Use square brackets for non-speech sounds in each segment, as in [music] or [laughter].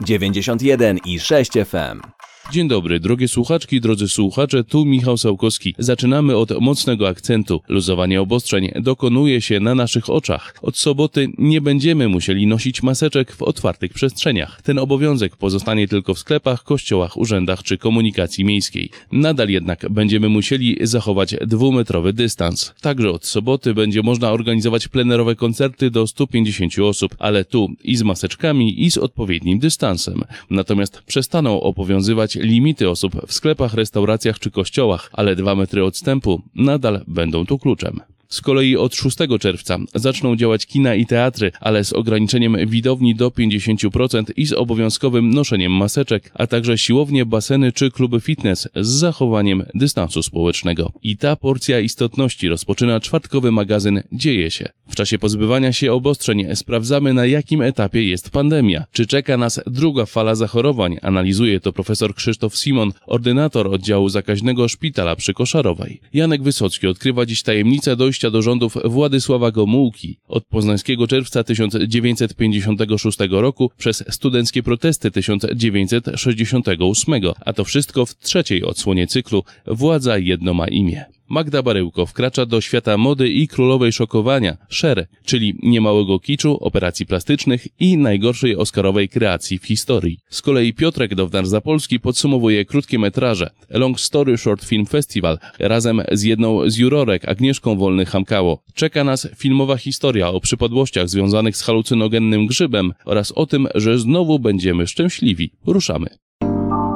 91 i 6 FM. Dzień dobry, drogie słuchaczki, drodzy słuchacze, tu Michał Sałkowski. Zaczynamy od mocnego akcentu. Luzowanie obostrzeń dokonuje się na naszych oczach. Od soboty nie będziemy musieli nosić maseczek w otwartych przestrzeniach. Ten obowiązek pozostanie tylko w sklepach, kościołach, urzędach czy komunikacji miejskiej. Nadal jednak będziemy musieli zachować dwumetrowy dystans. Także od soboty będzie można organizować plenerowe koncerty do 150 osób, ale tu i z maseczkami i z odpowiednim dystansem. Natomiast przestaną obowiązywać limity osób w sklepach, restauracjach czy kościołach, ale dwa metry odstępu nadal będą tu kluczem. Z kolei od 6 czerwca zaczną działać kina i teatry, ale z ograniczeniem widowni do 50% i z obowiązkowym noszeniem maseczek, a także siłownie, baseny czy kluby fitness z zachowaniem dystansu społecznego. I ta porcja istotności rozpoczyna czwartkowy magazyn Dzieje się. W czasie pozbywania się obostrzeń sprawdzamy na jakim etapie jest pandemia. Czy czeka nas druga fala zachorowań? Analizuje to profesor Krzysztof Simon, ordynator oddziału zakaźnego szpitala przy Koszarowej. Janek Wysocki odkrywa dziś tajemnicę dojścia do rządów Władysława Gomułki. Od poznańskiego czerwca 1956 roku przez studenckie protesty 1968, a to wszystko w trzeciej odsłonie cyklu Władza jedno ma imię. Magda Baryłko wkracza do świata mody i królowej szokowania, Sher, czyli niemałego kiczu, operacji plastycznych i najgorszej oscarowej kreacji w historii. Z kolei Piotrek Downar-Zapolski podsumowuje krótkie metraże Long Story Short Film Festival razem z jedną z jurorek Agnieszką Wolny-Hamkało. Czeka nas filmowa historia o przypadłościach związanych z halucynogennym grzybem oraz o tym, że znowu będziemy szczęśliwi. Ruszamy.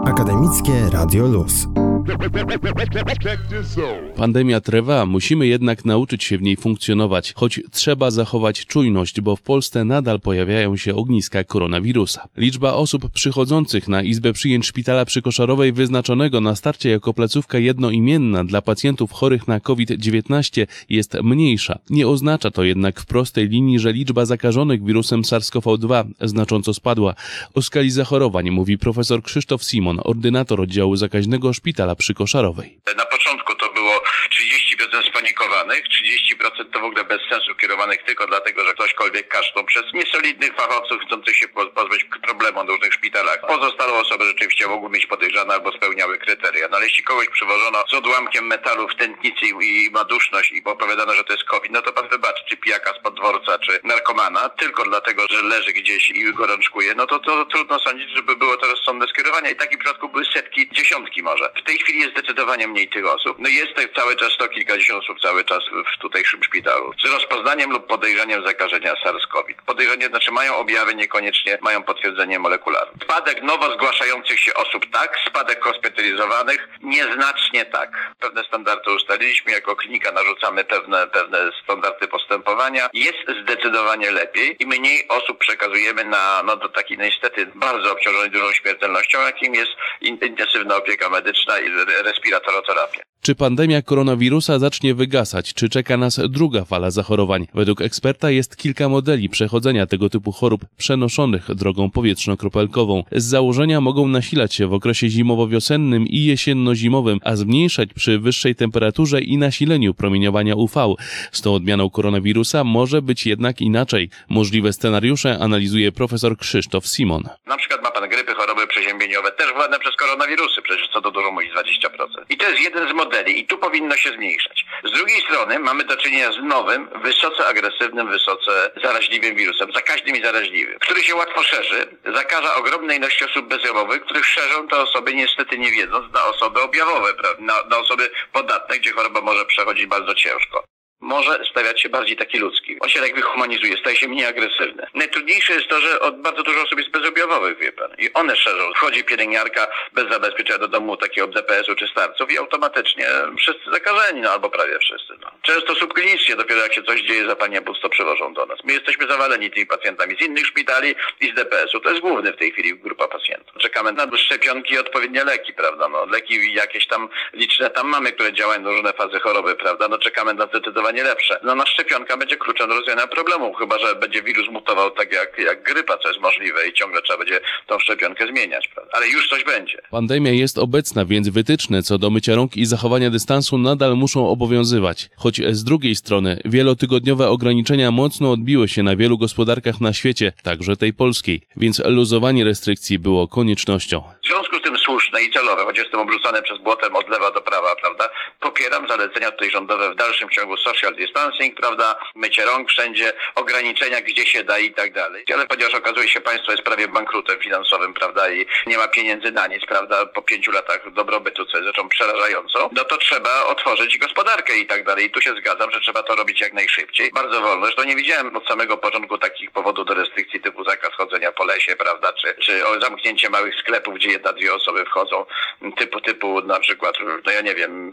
Akademickie Radio Luz. Pandemia trwa, musimy jednak nauczyć się w niej funkcjonować, choć trzeba zachować czujność, bo w Polsce nadal pojawiają się ogniska koronawirusa. Liczba osób przychodzących na izbę przyjęć szpitala przykoszarowej wyznaczonego na starcie jako placówka jednoimienna dla pacjentów chorych na COVID-19 jest mniejsza. Nie oznacza to jednak w prostej linii, że liczba zakażonych wirusem SARS-CoV-2 znacząco spadła. O skali zachorowań mówi profesor Krzysztof Simon, ordynator oddziału zakaźnego szpitala przy Koszarowej. Na początku to było 30% spanikowanych, 30% to w ogóle bez sensu kierowanych tylko dlatego, że ktośkolwiek kaszlał przez niesolidnych fachowców chcących się pozbyć problemu w różnych szpitalach. Pozostałe osoby rzeczywiście mogły być podejrzane albo spełniały kryteria. No ale jeśli kogoś przywożono z odłamkiem metalu w tętnicy i ma duszność i opowiadano, że to jest COVID, no to pan wybaczy, czy pijaka z podworca, czy narkomana, tylko dlatego, że leży gdzieś i gorączkuje, no to, to trudno sądzić, żeby było to rozsądne skierowanie. I takich przypadków były setki, dziesiątki może. W tej chwili jest zdecydowanie mniej tych osób. No jest tak cały czas to kilkadziesiąt osób cały czas w tutejszym szpitalu. Z rozpoznaniem lub podejrzeniem zakażenia SARS-CoV. Podejrzenie znaczy mają objawy, niekoniecznie mają potwierdzenie molekularne. Spadek nowo zgłaszających się osób tak, spadek hospitalizowanych nieznacznie tak. Pewne standardy ustaliliśmy, jako klinika narzucamy pewne, pewne standardy postępowania. Jest zdecydowanie lepiej i mniej osób przekazujemy na, no do takiej niestety bardzo obciążonej dużą śmiertelnością, jakim jest intensywna opieka medyczna i respiratoroterapia. Czy pandemia koronawirusa zacznie wygasać? Czy czeka nas druga fala zachorowań? Według eksperta jest kilka modeli przechodzenia tego typu chorób przenoszonych drogą powietrzno-kropelkową. Z założenia mogą nasilać się w okresie zimowo-wiosennym i jesienno-zimowym, a zmniejszać przy wyższej temperaturze i nasileniu promieniowania UV. Z tą odmianą koronawirusa może być jednak inaczej. Możliwe scenariusze analizuje profesor Krzysztof Simon. Na przykład ma pan grypy, choroby przeziębieniowe, też władne przez koronawirusy, przecież co do dużo mówić 20%. I to jest jeden z modeli i tu powinno się zmniejszać. Z drugiej strony mamy do czynienia z nowym, wysoce agresywnym, wysoce zaraźliwym wirusem, zakaźnym i zaraźliwym, który się łatwo szerzy, zakaża ogromnej ilości osób bezjawowych, których szerzą te osoby niestety nie wiedząc na osoby objawowe, na, na osoby podatne, gdzie choroba może przechodzić bardzo ciężko może stawiać się bardziej taki ludzki. On się tak wyhumanizuje, staje się mniej agresywny. Najtrudniejsze jest to, że od bardzo dużo osób jest bezobjawowych, wie pan. I one szerzą. Wchodzi pielęgniarka bez zabezpieczenia do domu takiego DPS-u czy starców i automatycznie wszyscy zakażeni, no albo prawie wszyscy. No. Często subklinicznie, dopiero jak się coś dzieje, zapalenie pusto przywożą do nas. My jesteśmy zawaleni tymi pacjentami z innych szpitali i z DPS-u. To jest główny w tej chwili grupa pacjentów. Czekamy na szczepionki i odpowiednie leki, prawda? No, leki jakieś tam liczne tam mamy, które działają na różne fazy choroby, prawda? No czekamy na zdecydowanie nie lepsze. No na szczepionka będzie kluczem do rozwiązania problemu, chyba że będzie wirus mutował tak jak, jak grypa, co jest możliwe i ciągle trzeba będzie tą szczepionkę zmieniać, prawda? Ale już coś będzie. Pandemia jest obecna, więc wytyczne co do mycia rąk i zachowania dystansu nadal muszą obowiązywać. Choć z drugiej strony wielotygodniowe ograniczenia mocno odbiły się na wielu gospodarkach na świecie, także tej polskiej, więc luzowanie restrykcji było koniecznością. W związku z tym słuszne i celowe, choć jestem obrzucony przez błotem od lewa do prawa, prawda? Popieram zalecenia tutaj rządowe w dalszym ciągu social distancing, prawda? Mycie rąk wszędzie, ograniczenia gdzie się da i tak dalej. Ale ponieważ okazuje się państwo jest prawie bankrutem finansowym, prawda? I nie ma pieniędzy na nic, prawda? Po pięciu latach dobrobytu, co jest rzeczą przerażającą, no to trzeba otworzyć gospodarkę i tak dalej. I tu się zgadzam, że trzeba to robić jak najszybciej. Bardzo wolno. Zresztą nie widziałem od samego początku takich powodów do restrykcji typu zakaz chodzenia po lesie, prawda? Czy, czy o zamknięcie małych sklepów, gdzie jedna, dwie osoby wchodzą, typu, typu na przykład, no ja nie wiem,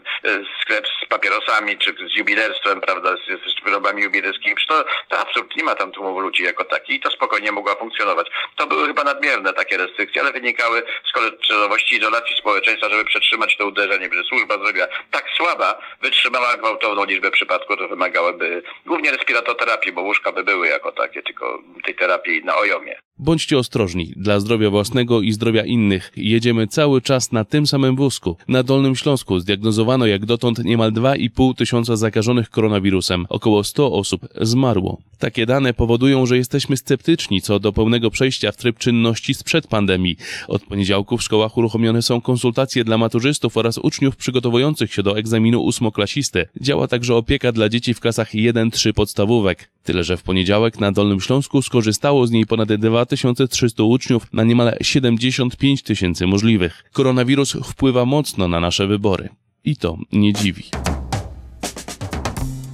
sklep z papierosami, czy z jubilerstwem, prawda, z, z wyrobami jubilerskimi. To, to absolutnie nie ma tam tłumu ludzi jako taki i to spokojnie mogła funkcjonować. To były chyba nadmierne takie restrykcje, ale wynikały z celowości izolacji społeczeństwa, żeby przetrzymać to uderzenie, że służba zrobiła tak słaba, wytrzymała gwałtowną liczbę przypadków, że wymagałyby głównie respiratoterapii, bo łóżka by były jako takie, tylko tej terapii na ojomie. Bądźcie ostrożni dla zdrowia własnego i zdrowia innych. Jedziemy cały czas na tym samym wózku. Na Dolnym Śląsku zdiagnozowano jak dotąd niemal 2,5 tysiąca zakażonych koronawirusem. Około 100 osób zmarło. Takie dane powodują, że jesteśmy sceptyczni co do pełnego przejścia w tryb czynności sprzed pandemii. Od poniedziałku w szkołach uruchomione są konsultacje dla maturzystów oraz uczniów przygotowujących się do egzaminu ósmoklasisty. Działa także opieka dla dzieci w klasach 1-3 podstawówek. Tyle, że w poniedziałek na Dolnym Śląsku skorzystało z niej ponad 2300 uczniów na niemal 75 tysięcy możliwych. Koronawirus wpływa mocno na nasze wybory. I to nie dziwi.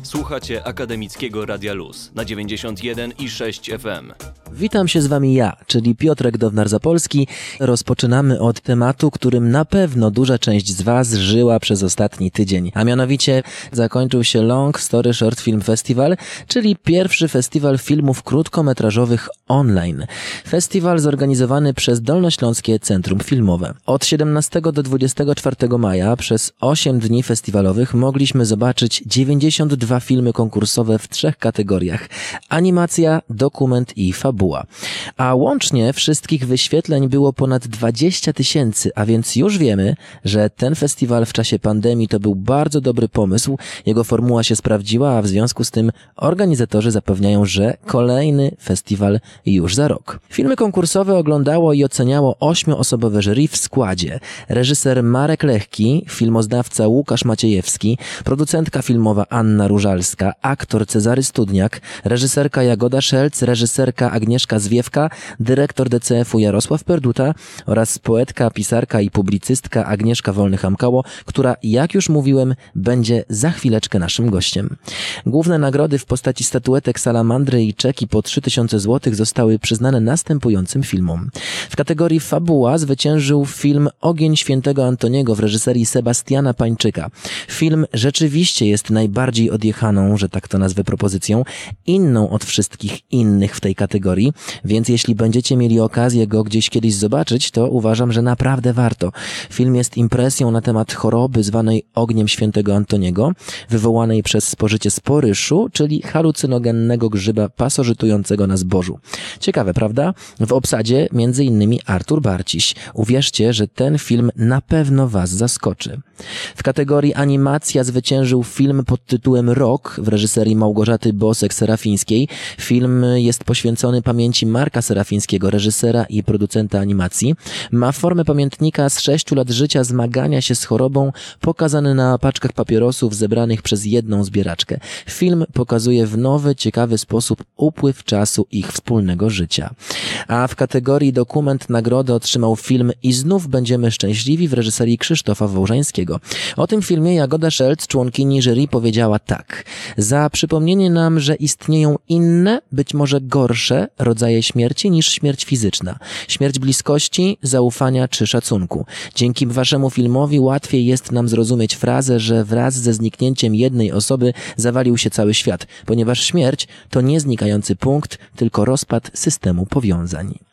Słuchacie Akademickiego Radia Luz na 91 i 6 FM. Witam się z Wami ja, czyli Piotrek Downar-Zapolski. Rozpoczynamy od tematu, którym na pewno duża część z Was żyła przez ostatni tydzień. A mianowicie zakończył się Long Story Short Film Festival, czyli pierwszy festiwal filmów krótkometrażowych online. Festiwal zorganizowany przez Dolnośląskie Centrum Filmowe. Od 17 do 24 maja przez 8 dni festiwalowych mogliśmy zobaczyć 92 filmy konkursowe w trzech kategoriach. Animacja, dokument i fabuła. A łącznie wszystkich wyświetleń było ponad 20 tysięcy, a więc już wiemy, że ten festiwal w czasie pandemii to był bardzo dobry pomysł. Jego formuła się sprawdziła, a w związku z tym organizatorzy zapewniają, że kolejny festiwal już za rok. Filmy konkursowe oglądało i oceniało ośmioosobowe jury w składzie. Reżyser Marek Lechki, filmoznawca Łukasz Maciejewski, producentka filmowa Anna Różalska, aktor Cezary Studniak, reżyserka Jagoda Szelc, reżyserka Agnieszka Zwiewka, dyrektor DCF-u Jarosław Perduta oraz poetka, pisarka i publicystka Agnieszka Wolny-Hamkało, która, jak już mówiłem, będzie za chwileczkę naszym gościem. Główne nagrody w postaci statuetek Salamandry i czeki po 3000 zł zostały przyznane następującym filmom. W kategorii fabuła zwyciężył film Ogień Świętego Antoniego w reżyserii Sebastiana Pańczyka. Film rzeczywiście jest najbardziej odjechaną, że tak to nazwę propozycją, inną od wszystkich innych w tej kategorii, więc jeśli będziecie mieli okazję go gdzieś kiedyś zobaczyć, to uważam, że naprawdę warto. Film jest impresją na temat choroby zwanej ogniem świętego Antoniego, wywołanej przez spożycie sporyszu, czyli halucynogennego grzyba pasożytującego na zbożu. Ciekawe, prawda? W obsadzie między innymi Artur Barciś. Uwierzcie, że ten film na pewno was zaskoczy. W kategorii animacja zwyciężył film pod tytułem Rok w reżyserii Małgorzaty Bosek-Serafińskiej. Film jest poświęcony pamięci Marka Serafińskiego, reżysera i producenta animacji. Ma formę pamiętnika z sześciu lat życia zmagania się z chorobą, pokazany na paczkach papierosów zebranych przez jedną zbieraczkę. Film pokazuje w nowy, ciekawy sposób upływ czasu ich wspólnego życia. A w kategorii dokument nagrodę otrzymał film I znów będziemy szczęśliwi w reżyserii Krzysztofa Wołżańskiego. O tym filmie Jagoda Szelc, członkini jury, powiedziała tak. Za przypomnienie nam, że istnieją inne, być może gorsze rodzaje śmierci niż śmierć fizyczna. Śmierć bliskości, zaufania czy szacunku. Dzięki waszemu filmowi łatwiej jest nam zrozumieć frazę, że wraz ze zniknięciem jednej osoby zawalił się cały świat, ponieważ śmierć to nie znikający punkt, tylko rozpad systemu powiązań.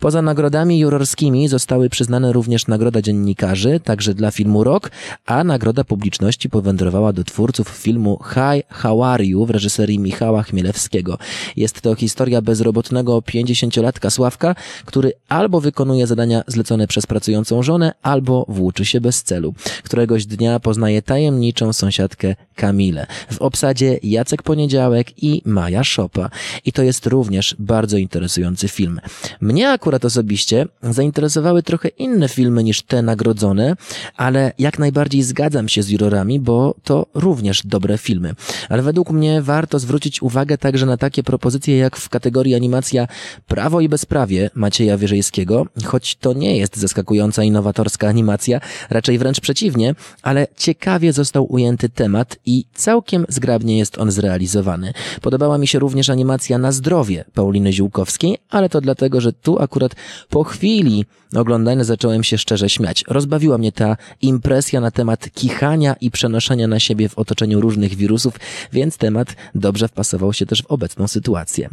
Poza nagrodami jurorskimi zostały przyznane również Nagroda Dziennikarzy, także dla filmu Rok, a Nagroda Publiczności powędrowała do twórców filmu Hi, How Are You w reżyserii Michała Chmielewskiego. Jest to historia bezrobotnego 50-latka Sławka, który albo wykonuje zadania zlecone przez pracującą żonę, albo włóczy się bez celu. Któregoś dnia poznaje tajemniczą sąsiadkę Kamilę. W obsadzie Jacek Poniedziałek i Maja Szopa. I to jest również bardzo interesujący film. Mnie akurat osobiście zainteresowały trochę inne filmy niż te nagrodzone, ale jak najbardziej zgadzam się z jurorami, bo to również dobre filmy. Ale według mnie warto zwrócić uwagę także na takie propozycje jak w kategorii animacja Prawo i Bezprawie Macieja Wierzejskiego, choć to nie jest zaskakująca innowatorska animacja, raczej wręcz przeciwnie, ale ciekawie został ujęty temat i całkiem zgrabnie jest on zrealizowany. Podobała mi się również animacja Na zdrowie Pauliny Ziółkowskiej, ale to dlatego, że tu akurat po chwili oglądania zacząłem się szczerze śmiać. Rozbawiła mnie ta impresja na temat kichania i przenoszenia na siebie w otoczeniu różnych wirusów, więc temat dobrze wpasował się też w obecną sytuację.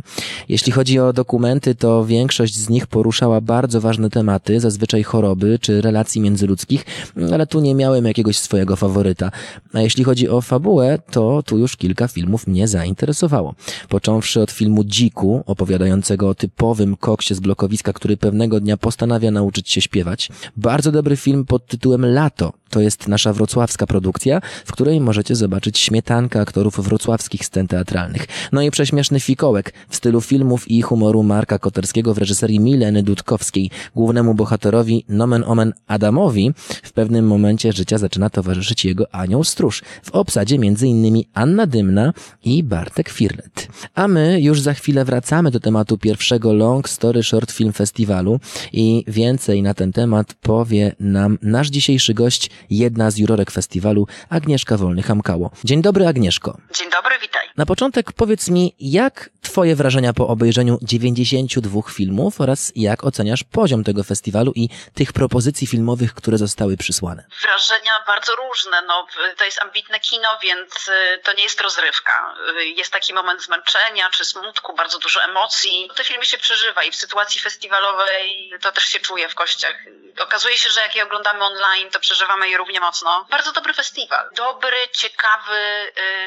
Jeśli chodzi o dokumenty, to większość z nich poruszała bardzo ważne tematy, zazwyczaj choroby czy relacji międzyludzkich, ale tu nie miałem jakiegoś swojego faworyta. A jeśli chodzi o fabułę, to tu już kilka filmów mnie zainteresowało. Począwszy od filmu Dziku, opowiadającego o typowym koksie z blokowiska, który pewnego dnia postanawia nauczyć się śpiewać. Bardzo dobry film pod tytułem Lato. To jest nasza wrocławska produkcja, w której możecie zobaczyć śmietankę aktorów wrocławskich scen teatralnych. No i prześmieszny fikołek w stylu filmów i humoru Marka Koterskiego w reżyserii Mileny Dudkowskiej. Głównemu bohaterowi nomen omen Adamowi w pewnym momencie życia zaczyna towarzyszyć jego anioł stróż. W obsadzie innymi Anna Dymna i Bartek Firlet. A my już za chwilę wracamy do tematu pierwszego Long Story Short Film Festiwalu i więcej na ten temat powie nam nasz dzisiejszy gość, jedna z jurorek festiwalu, Agnieszka Wolny-Hamkało. Dzień dobry Agnieszko. Dzień dobry, witaj. Na początek powiedz mi, jak twoje wrażenia po obejrzeniu 92 filmów oraz jak oceniasz poziom tego festiwalu i tych propozycji filmowych, które zostały przysłane? Wrażenia bardzo różne. No, to jest ambitne kino, więc y, to nie jest rozrywka. Y, Jest taki moment zmęczenia czy smutku, bardzo dużo emocji. Te filmy się przeżywa i w sytuacji festiwalowej to też się czuje w kościach. Okazuje się, że jak je oglądamy online, to przeżywamy je równie mocno. Bardzo dobry festiwal. Dobry, ciekawy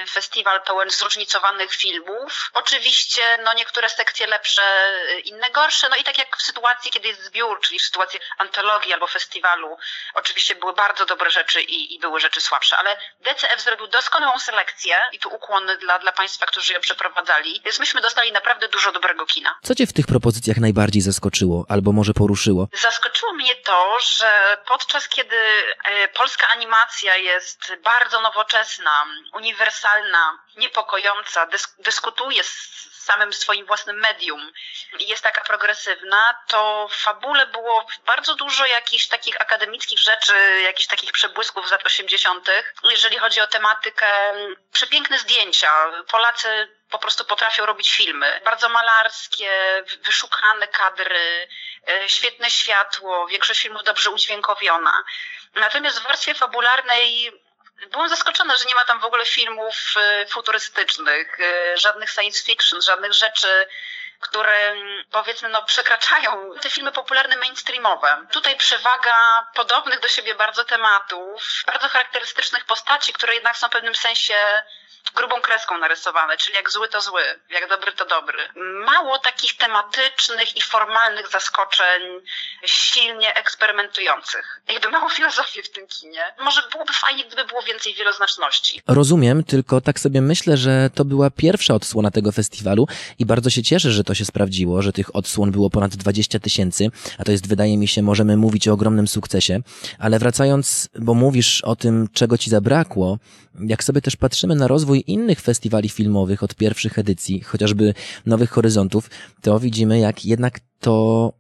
y, festiwal pełen zróżnicowanych filmów. Oczywiście, no niektóre sekcje lepsze, y, inne gorsze. No i tak jak w sytuacji, kiedy jest zbiór, czyli w sytuacji antologii albo festiwalu, oczywiście były bardzo dobre rzeczy i, i były rzeczy słabsze, ale DCF zrobił doskonałą selekcję i tu ukłony dla, dla Państwa, którzy ją przeprowadzali. Więc myśmy dostali naprawdę dużo dobrego kina. Co cię w tych propozycjach najbardziej zaskoczyło albo może poruszyło? Zaskoczyło mnie to, że podczas kiedy e, polska animacja jest bardzo nowoczesna, uniwersalna, niepokojąca, dysk dyskutuje z samym swoim własnym medium i jest taka progresywna, to w fabule było bardzo dużo jakichś takich akademickich rzeczy, jakichś takich przebłysków z lat 80. Jeżeli chodzi o tematykę, przepiękne zdjęcia. Polacy po prostu potrafią robić filmy. Bardzo malarskie, wyszukane kadry, e, świetne światło, większość filmów dobrze udźwiękowiona. Natomiast w warstwie fabularnej byłam zaskoczona, że nie ma tam w ogóle filmów e, futurystycznych, e, żadnych science fiction, żadnych rzeczy, które mm, powiedzmy no, przekraczają te filmy popularne mainstreamowe. Tutaj przewaga podobnych do siebie bardzo tematów, bardzo charakterystycznych postaci, które jednak są w pewnym sensie grubą kreską narysowane, czyli jak zły to zły, jak dobry to dobry. Mało takich tematycznych i formalnych zaskoczeń, silnie eksperymentujących. Jakby mało filozofii w tym kinie. Może byłoby fajnie, gdyby było więcej wieloznaczności. Rozumiem, tylko tak sobie myślę, że to była pierwsza odsłona tego festiwalu i bardzo się cieszę, że to się sprawdziło, że tych odsłon było ponad 20 tysięcy, a to jest, wydaje mi się, możemy mówić o ogromnym sukcesie. Ale wracając, bo mówisz o tym, czego ci zabrakło, jak sobie też patrzymy na rozwój innych festiwali filmowych od pierwszych edycji, chociażby Nowych Horyzontów, to widzimy, jak jednak to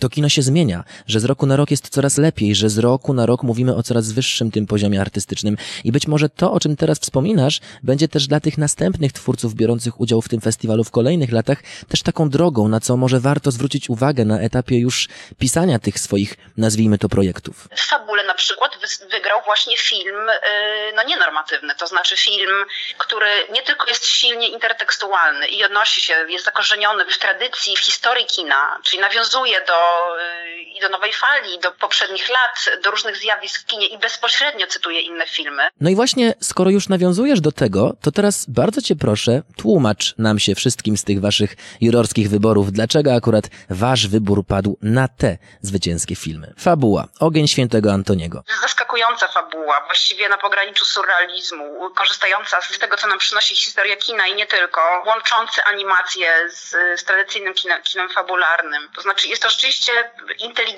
to kino się zmienia, że z roku na rok jest coraz lepiej, że z roku na rok mówimy o coraz wyższym tym poziomie artystycznym i być może to, o czym teraz wspominasz, będzie też dla tych następnych twórców biorących udział w tym festiwalu w kolejnych latach też taką drogą, na co może warto zwrócić uwagę na etapie już pisania tych swoich, nazwijmy to, projektów. W fabule na przykład wygrał właśnie film y, no nienormatywny, to znaczy film, który nie tylko jest silnie intertekstualny i odnosi się, jest zakorzeniony w tradycji, w historii kina, czyli nawiązuje do, y, do nowej fali, do poprzednich lat, do różnych zjawisk w kinie i bezpośrednio cytuje inne filmy. No i właśnie, skoro już nawiązujesz do tego, to teraz bardzo cię proszę, tłumacz nam się wszystkim z tych waszych jurorskich wyborów, dlaczego akurat wasz wybór padł na te zwycięskie filmy. Fabuła, Ogień Świętego Antoniego. Zaskakująca fabuła, właściwie na pograniczu surrealizmu, korzystająca z tego, co nam przynosi historia kina i nie tylko, łączący animację z, z tradycyjnym kinem, kinem fabularnym. To znaczy jest to rzeczywiście inteligentne,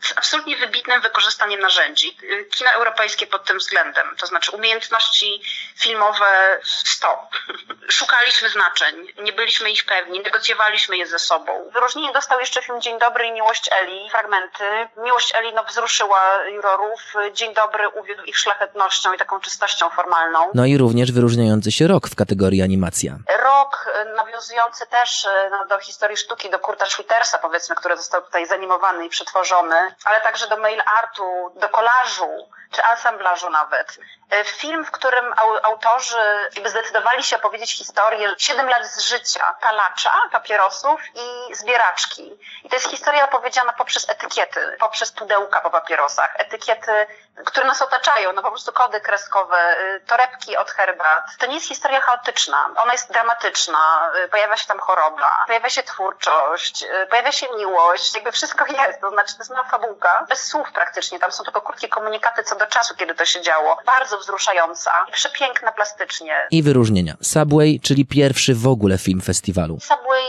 z absolutnie wybitnym wykorzystaniem narzędzi. Kino europejskie pod tym względem, to znaczy umiejętności filmowe 100. [laughs] Szukaliśmy znaczeń, nie byliśmy ich pewni, negocjowaliśmy je ze sobą. Wyróżnienie dostał jeszcze film Dzień Dobry i Miłość Eli, fragmenty. Miłość Eli no, wzruszyła jurorów, Dzień Dobry uwiódł ich szlachetnością i taką czystością formalną. No i również wyróżniający się rok w kategorii animacja. Rok nawiązujący też no, do historii sztuki, do Kurta Schwittersa powiedzmy, który został tutaj zanimowany i przetworzony, ale także do mail artu, do kolażu czy ansamblażu nawet. Film, w którym autorzy zdecydowali się opowiedzieć historię 7 lat z życia palacza, papierosów i zbieraczki. I to jest historia opowiedziana poprzez etykiety, poprzez pudełka po papierosach, etykiety, które nas otaczają, no po prostu kody kreskowe, torebki od herbat. To nie jest historia chaotyczna, ona jest dramatyczna, pojawia się tam choroba, pojawia się twórczość, pojawia się miłość, jakby wszystko [laughs] jest, to znaczy to jest mała fabułka, bez słów praktycznie, tam są tylko krótkie komunikaty co do czasu, kiedy to się działo. Bardzo wzruszająca, przepiękna plastycznie. I wyróżnienia. Subway, czyli pierwszy w ogóle film festiwalu. Subway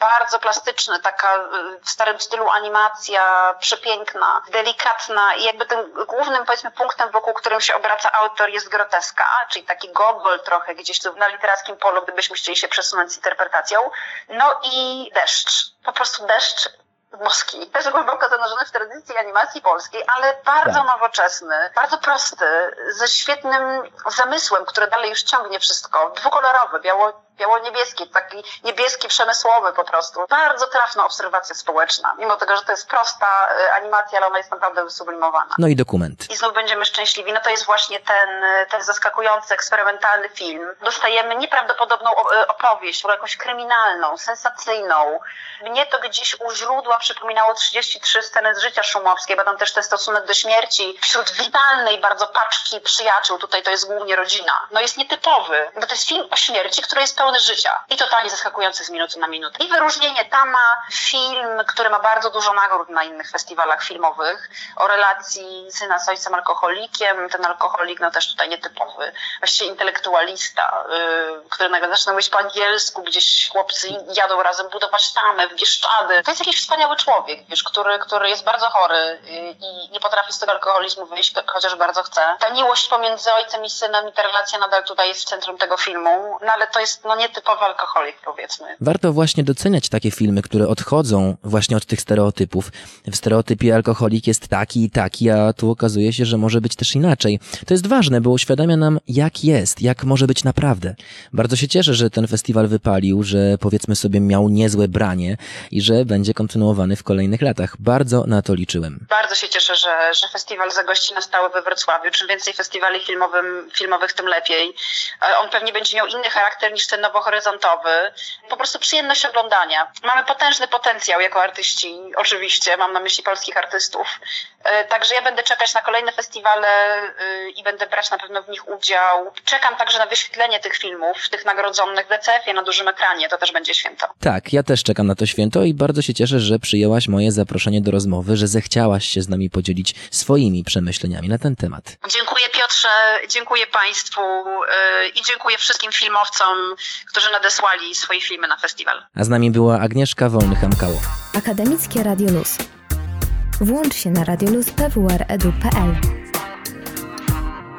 bardzo plastyczny, taka w starym stylu animacja, przepiękna, delikatna i jakby tym głównym powiedzmy punktem, wokół którym się obraca autor jest groteska, czyli taki gogol trochę gdzieś tu na literackim polu, gdybyśmy chcieli się przesunąć z interpretacją. No i deszcz. Po prostu deszcz boski, też głęboko zanurzony w tradycji animacji polskiej, ale bardzo tak. nowoczesny, bardzo prosty, ze świetnym zamysłem, który dalej już ciągnie wszystko, dwukolorowy, biało biało-niebieskie, taki niebieski, przemysłowy po prostu. Bardzo trafna obserwacja społeczna, mimo tego, że to jest prosta animacja, ale ona jest naprawdę wysublimowana. No i dokument. I znów będziemy szczęśliwi. No to jest właśnie ten, ten zaskakujący, eksperymentalny film. Dostajemy nieprawdopodobną opowieść, jakąś kryminalną, sensacyjną. Mnie to gdzieś u źródła przypominało 33 sceny z życia szumowskiej, bo tam też ten stosunek do śmierci wśród witalnej bardzo paczki przyjaciół, tutaj to jest głównie rodzina, no jest nietypowy, bo to jest film o śmierci, który jest pełny życia i totalnie zaskakujący z minuty na minutę. I wyróżnienie Tama, film, który ma bardzo dużo nagród na innych festiwalach filmowych, o relacji syna z ojcem alkoholikiem, ten alkoholik no też tutaj nietypowy, właściwie intelektualista, yy, który nagle zaczyna mówić po angielsku, gdzieś chłopcy jadą razem budować tamę w Bieszczady. To jest jakiś wspaniały człowiek, wiesz, który, który jest bardzo chory i nie potrafi z tego alkoholizmu wyjść, chociaż bardzo chce. Ta miłość pomiędzy ojcem i synem i ta relacja nadal tutaj jest w centrum tego filmu, no ale to jest no nietypowy alkoholik powiedzmy. Warto właśnie doceniać takie filmy, które odchodzą właśnie od tych stereotypów. W stereotypie alkoholik jest taki i taki, a tu okazuje się, że może być też inaczej. To jest ważne, bo uświadamia nam jak jest, jak może być naprawdę. Bardzo się cieszę, że ten festiwal wypalił, że powiedzmy sobie miał niezłe branie i że będzie kontynuowany w kolejnych latach. Bardzo na to liczyłem. Bardzo się cieszę, że, że festiwal zagości na stałe we Wrocławiu. Czym więcej festiwali filmowym, filmowych, tym lepiej. On pewnie będzie miał inny charakter niż ten nowohoryzontowy. Po prostu przyjemność oglądania. Mamy potężny potencjał jako artyści, oczywiście, mam na myśli polskich artystów. Także ja będę czekać na kolejne festiwale i będę brać na pewno w nich udział. Czekam także na wyświetlenie tych filmów, tych nagrodzonych w DCF-ie na dużym ekranie. To też będzie święto. Tak, ja też czekam na to święto i bardzo się cieszę, że przyjęłaś moje zaproszenie do rozmowy, że zechciałaś się z nami podzielić swoimi przemyśleniami na ten temat. Dziękuję Piotrze, dziękuję Państwu i dziękuję wszystkim filmowcom, którzy nadesłali swoje filmy na festiwal. A z nami była Agnieszka Wolny-Hamkało. Akademickie Radio Luz. Włącz się na radioluz.pwr.edu.pl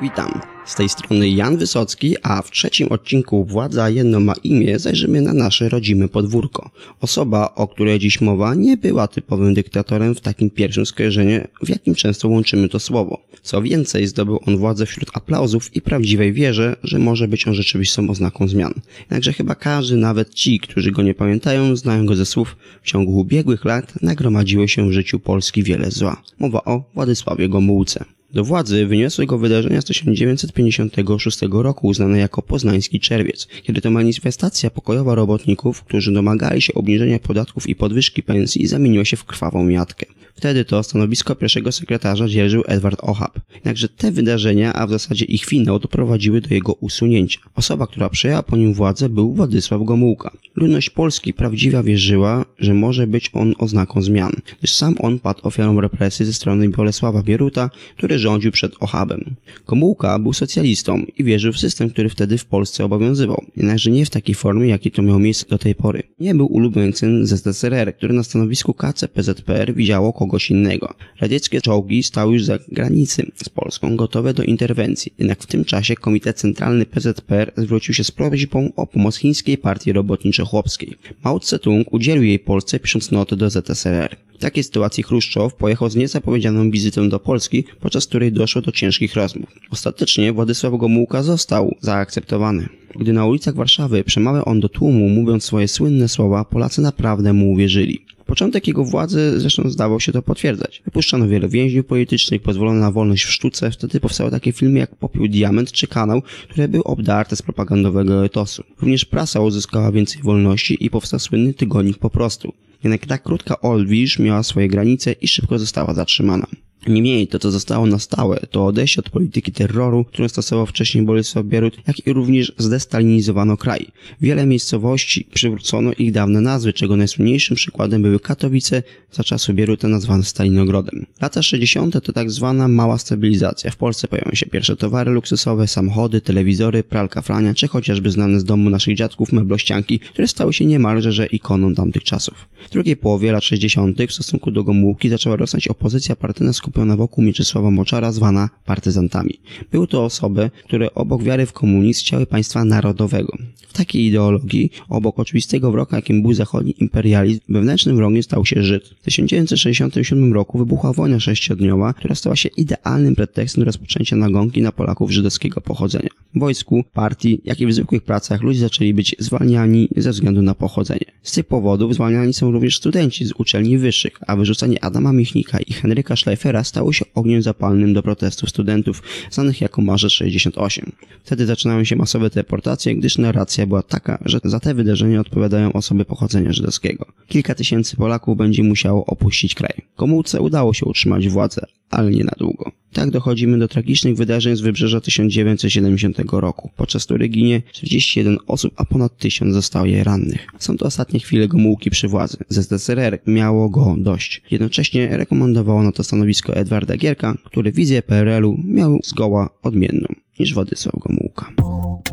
Witam. Z tej strony Jan Wysocki, a w trzecim odcinku Władza jedno ma imię zajrzymy na nasze rodzime podwórko. Osoba, o której dziś mowa, nie była typowym dyktatorem w takim pierwszym skojarzeniu, w jakim często łączymy to słowo. Co więcej, zdobył on władzę wśród aplauzów i prawdziwej wierze, że może być on rzeczywistą oznaką zmian. Jednakże chyba każdy, nawet ci, którzy go nie pamiętają, znają go ze słów w ciągu ubiegłych lat nagromadziło się w życiu Polski wiele zła. Mowa o Władysławie Gomułce. Do władzy wyniosły go wydarzenia z 1956 roku znane jako Poznański Czerwiec, kiedy to manifestacja pokojowa robotników, którzy domagali się obniżenia podatków i podwyżki pensji zamieniła się w krwawą miatkę. Wtedy to stanowisko pierwszego sekretarza dzierżył Edward Ohab. Jednakże te wydarzenia, a w zasadzie ich finał, doprowadziły do jego usunięcia. Osoba, która przejęła po nim władzę, był Władysław Gomułka. Ludność Polski prawdziwie wierzyła, że może być on oznaką zmian, gdyż sam on padł ofiarą represji ze strony Bolesława Bieruta, który rządził przed Ohabem. Gomułka był socjalistą i wierzył w system, który wtedy w Polsce obowiązywał, jednakże nie w takiej formie, jaki to miało miejsce do tej pory. Nie był ulubieńcem ZSRR, który na stanowisku KCPZPR widziało kogoś innego. Radzieckie czołgi stały już za granicy z Polską, gotowe do interwencji. Jednak w tym czasie Komitet Centralny PZPR zwrócił się z prośbą o pomoc chińskiej partii robotniczo-chłopskiej. Mao Tse-tung udzielił jej Polsce pisząc noty do ZSRR. W takiej sytuacji Chruszczow pojechał z niezapowiedzianą wizytą do Polski, podczas której doszło do ciężkich rozmów. Ostatecznie Władysław Gomułka został zaakceptowany. Gdy na ulicach Warszawy przemawiał on do tłumu, mówiąc swoje słynne słowa, Polacy naprawdę mu uwierzyli. Początek jego władzy zresztą zdawał się to potwierdzać. Wypuszczano wiele więźniów politycznych, pozwolono na wolność w sztuce, wtedy powstały takie filmy jak Popiół Diament czy Kanał, które były obdarte z propagandowego etosu. Również prasa uzyskała więcej wolności i powstał słynny tygodnik po prostu. Jednak ta krótka Olwisz miała swoje granice i szybko została zatrzymana. Niemniej to, co zostało na stałe, to odejście od polityki terroru, którą stosował wcześniej Bolesław Bierut, jak i również zdestalinizowano kraj. Wiele miejscowości przywrócono ich dawne nazwy, czego najsłynniejszym przykładem były Katowice, za czasu Bieruta nazwane Stalinogrodem. Lata 60. to tak zwana mała stabilizacja. W Polsce pojawiają się pierwsze towary luksusowe, samochody, telewizory, pralka frania, czy chociażby znane z domu naszych dziadków meblościanki, które stały się niemalże że ikoną tamtych czasów. W drugiej połowie lat 60. w stosunku do Gomułki zaczęła rosnąć opozycja partyjna skupiona wokół Mieczysława Moczara, zwana partyzantami. Były to osoby, które obok wiary w komunizm chciały państwa narodowego. W takiej ideologii, obok oczywistego wroga, jakim był zachodni imperializm, wewnętrznym wrogiem stał się Żyd. W 1967 roku wybuchła wojna sześciodniowa, która stała się idealnym pretekstem do rozpoczęcia nagonki na Polaków żydowskiego pochodzenia. W wojsku, partii, jak i w zwykłych pracach ludzie zaczęli być zwalniani ze względu na pochodzenie. Z tych powodów zwalniani są również studenci z uczelni wyższych, a wyrzucenie Adama Michnika i Henryka Schleifera stało się ogniem zapalnym do protestów studentów, znanych jako Marzec 68. Wtedy zaczynają się masowe deportacje, gdyż narracja była taka, że za te wydarzenia odpowiadają osoby pochodzenia żydowskiego. Kilka tysięcy Polaków będzie musiało opuścić kraj. Komułce udało się utrzymać władzę, ale nie na długo. Tak dochodzimy do tragicznych wydarzeń z wybrzeża 1970 roku, podczas których ginie 41 osób, a ponad 1000 zostaje rannych. Są to ostatnie chwile Gomułki przy władzy. ZSRR miało go dość. Jednocześnie rekomendowało na to stanowisko Edwarda Gierka, który wizję PRL-u miał zgoła odmienną niż Władysław Gomułka.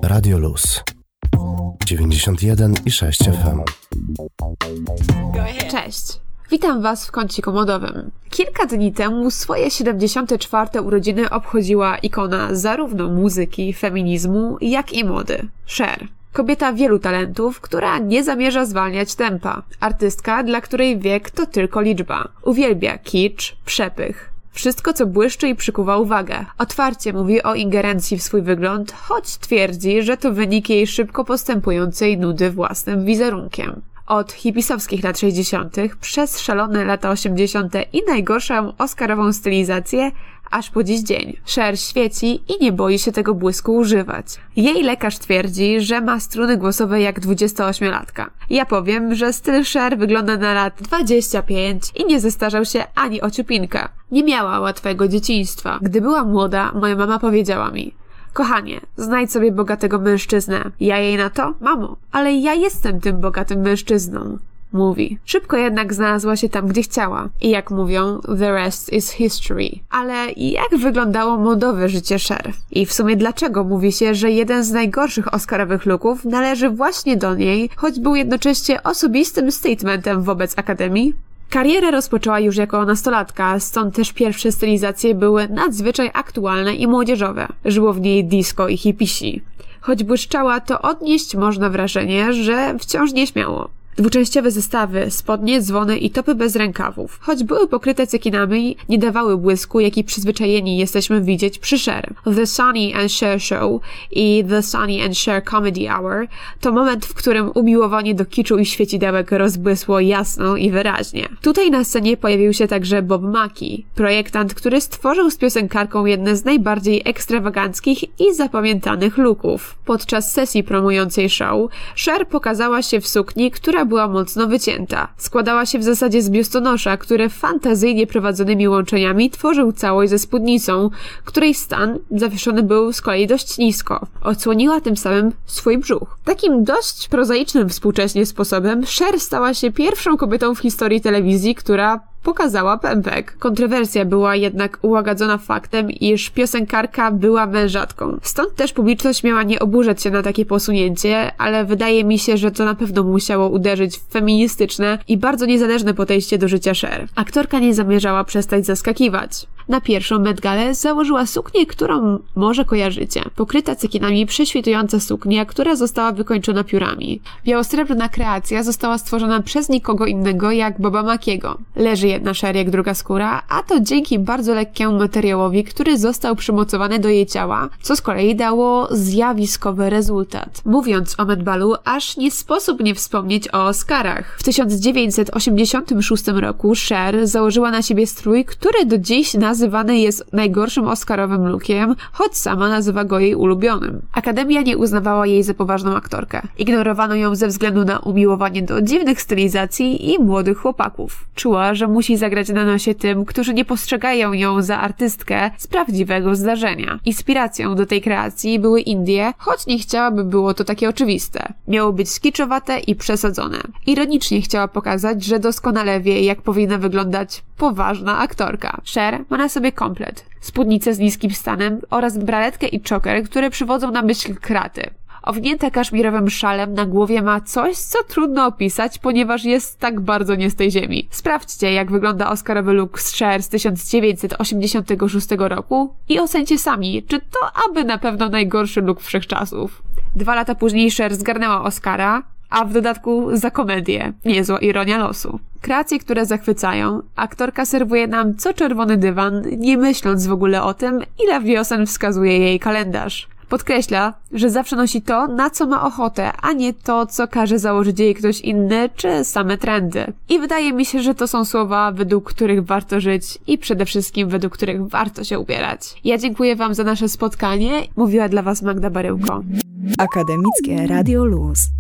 Radio Luz 91 i 6 FM. Cześć. Witam Was w kąciku modowym. Kilka dni temu swoje 74. urodziny obchodziła ikona zarówno muzyki, feminizmu, jak i mody Cher. Kobieta wielu talentów, która nie zamierza zwalniać tempa. Artystka, dla której wiek to tylko liczba. Uwielbia kicz, przepych. Wszystko, co błyszczy i przykuwa uwagę. Otwarcie mówi o ingerencji w swój wygląd, choć twierdzi, że to wynik jej szybko postępującej nudy własnym wizerunkiem. Od hipisowskich lat 60. przez szalone lata 80. i najgorszą oscarową stylizację, aż po dziś dzień. Cher świeci i nie boi się tego błysku używać. Jej lekarz twierdzi, że ma struny głosowe jak 28-latka. Ja powiem, że styl Cher wygląda na lat 25 i nie zestarzał się ani o ciupinkę. Nie miała łatwego dzieciństwa. Gdy była młoda, moja mama powiedziała mi Kochanie, znajdź sobie bogatego mężczyznę. Ja jej na to? Mamo, ale ja jestem tym bogatym mężczyzną. Mówi. Szybko jednak znalazła się tam, gdzie chciała. I jak mówią, the rest is history. Ale jak wyglądało modowe życie Cher? I w sumie dlaczego mówi się, że jeden z najgorszych Oscarowych looków należy właśnie do niej, choć był jednocześnie osobistym statementem wobec Akademii? Karierę rozpoczęła już jako nastolatka, stąd też pierwsze stylizacje były nadzwyczaj aktualne i młodzieżowe. Żyło w niej disco i hipisi. Choć błyszczała, to odnieść można wrażenie, że wciąż nieśmiało. Dwuczęściowe zestawy, spodnie, dzwony i topy bez rękawów, choć były pokryte cekinami, nie dawały błysku, jaki przyzwyczajeni jesteśmy widzieć przy Cher. The Sunny and Cher Show i The Sunny and Cher Comedy Hour to moment, w którym umiłowanie do kiczu i świecidełek rozbłysło jasno i wyraźnie. Tutaj na scenie pojawił się także Bob Mackie, projektant, który stworzył z piosenkarką jedne z najbardziej ekstrawaganckich i zapamiętanych looków. Podczas sesji promującej show, Cher pokazała się w sukni, która była mocno wycięta. Składała się w zasadzie z biustonosza, który fantazyjnie prowadzonymi łączeniami tworzył całość ze spódnicą, której stan zawieszony był z kolei dość nisko. Odsłoniła tym samym swój brzuch. Takim dość prozaicznym współcześnie sposobem Cher stała się pierwszą kobietą w historii telewizji, która pokazała pępek. Kontrowersja była jednak ułagadzona faktem, iż piosenkarka była mężatką. Stąd też publiczność miała nie oburzać się na takie posunięcie, ale wydaje mi się, że to na pewno musiało uderzyć w feministyczne i bardzo niezależne podejście do życia Cher. Aktorka nie zamierzała przestać zaskakiwać. Na pierwszą Met Galę założyła suknię, którą może kojarzycie. Pokryta cekinami prześwitująca suknia, która została wykończona piórami. Białosrebrna kreacja została stworzona przez nikogo innego jak Boba Makiego. Leży jedna jak druga skóra, a to dzięki bardzo lekkiemu materiałowi, który został przymocowany do jej ciała, co z kolei dało zjawiskowy rezultat. Mówiąc o Met Balu, aż nie sposób nie wspomnieć o Oscarach. W 1986 roku Cher założyła na siebie strój, który do dziś nazywany jest najgorszym Oscarowym lookiem, choć sama nazywa go jej ulubionym. Akademia nie uznawała jej za poważną aktorkę. Ignorowano ją ze względu na umiłowanie do dziwnych stylizacji i młodych chłopaków. Czuła, że musi zagrać na nosie tym, którzy nie postrzegają ją za artystkę z prawdziwego zdarzenia. Inspiracją do tej kreacji były Indie, choć nie chciałaby było to takie oczywiste. Miało być skiczowate i przesadzone. Ironicznie chciała pokazać, że doskonale wie, jak powinna wyglądać poważna aktorka. Cher ma na sobie komplet, spódnicę z niskim stanem oraz braletkę i czoker, które przywodzą na myśl kraty. Owinięta kaszmirowym szalem na głowie ma coś, co trudno opisać, ponieważ jest tak bardzo nie z tej ziemi. Sprawdźcie, jak wygląda Oscarowy look z Cher z 1986 roku i ocencie sami, czy to aby na pewno najgorszy look wszechczasów. Dwa lata później Cher zgarnęła Oscara, a w dodatku za komedię. Niezła ironia losu. Kreacje, które zachwycają, aktorka serwuje nam co czerwony dywan, nie myśląc w ogóle o tym, ile wiosen wskazuje jej kalendarz. Podkreśla, że zawsze nosi to, na co ma ochotę, a nie to, co każe założyć jej ktoś inny, czy same trendy. I wydaje mi się, że to są słowa, według których warto żyć i przede wszystkim według których warto się ubierać. Ja dziękuję Wam za nasze spotkanie. Mówiła dla Was Magda Baryłko. Akademickie Radio Luz.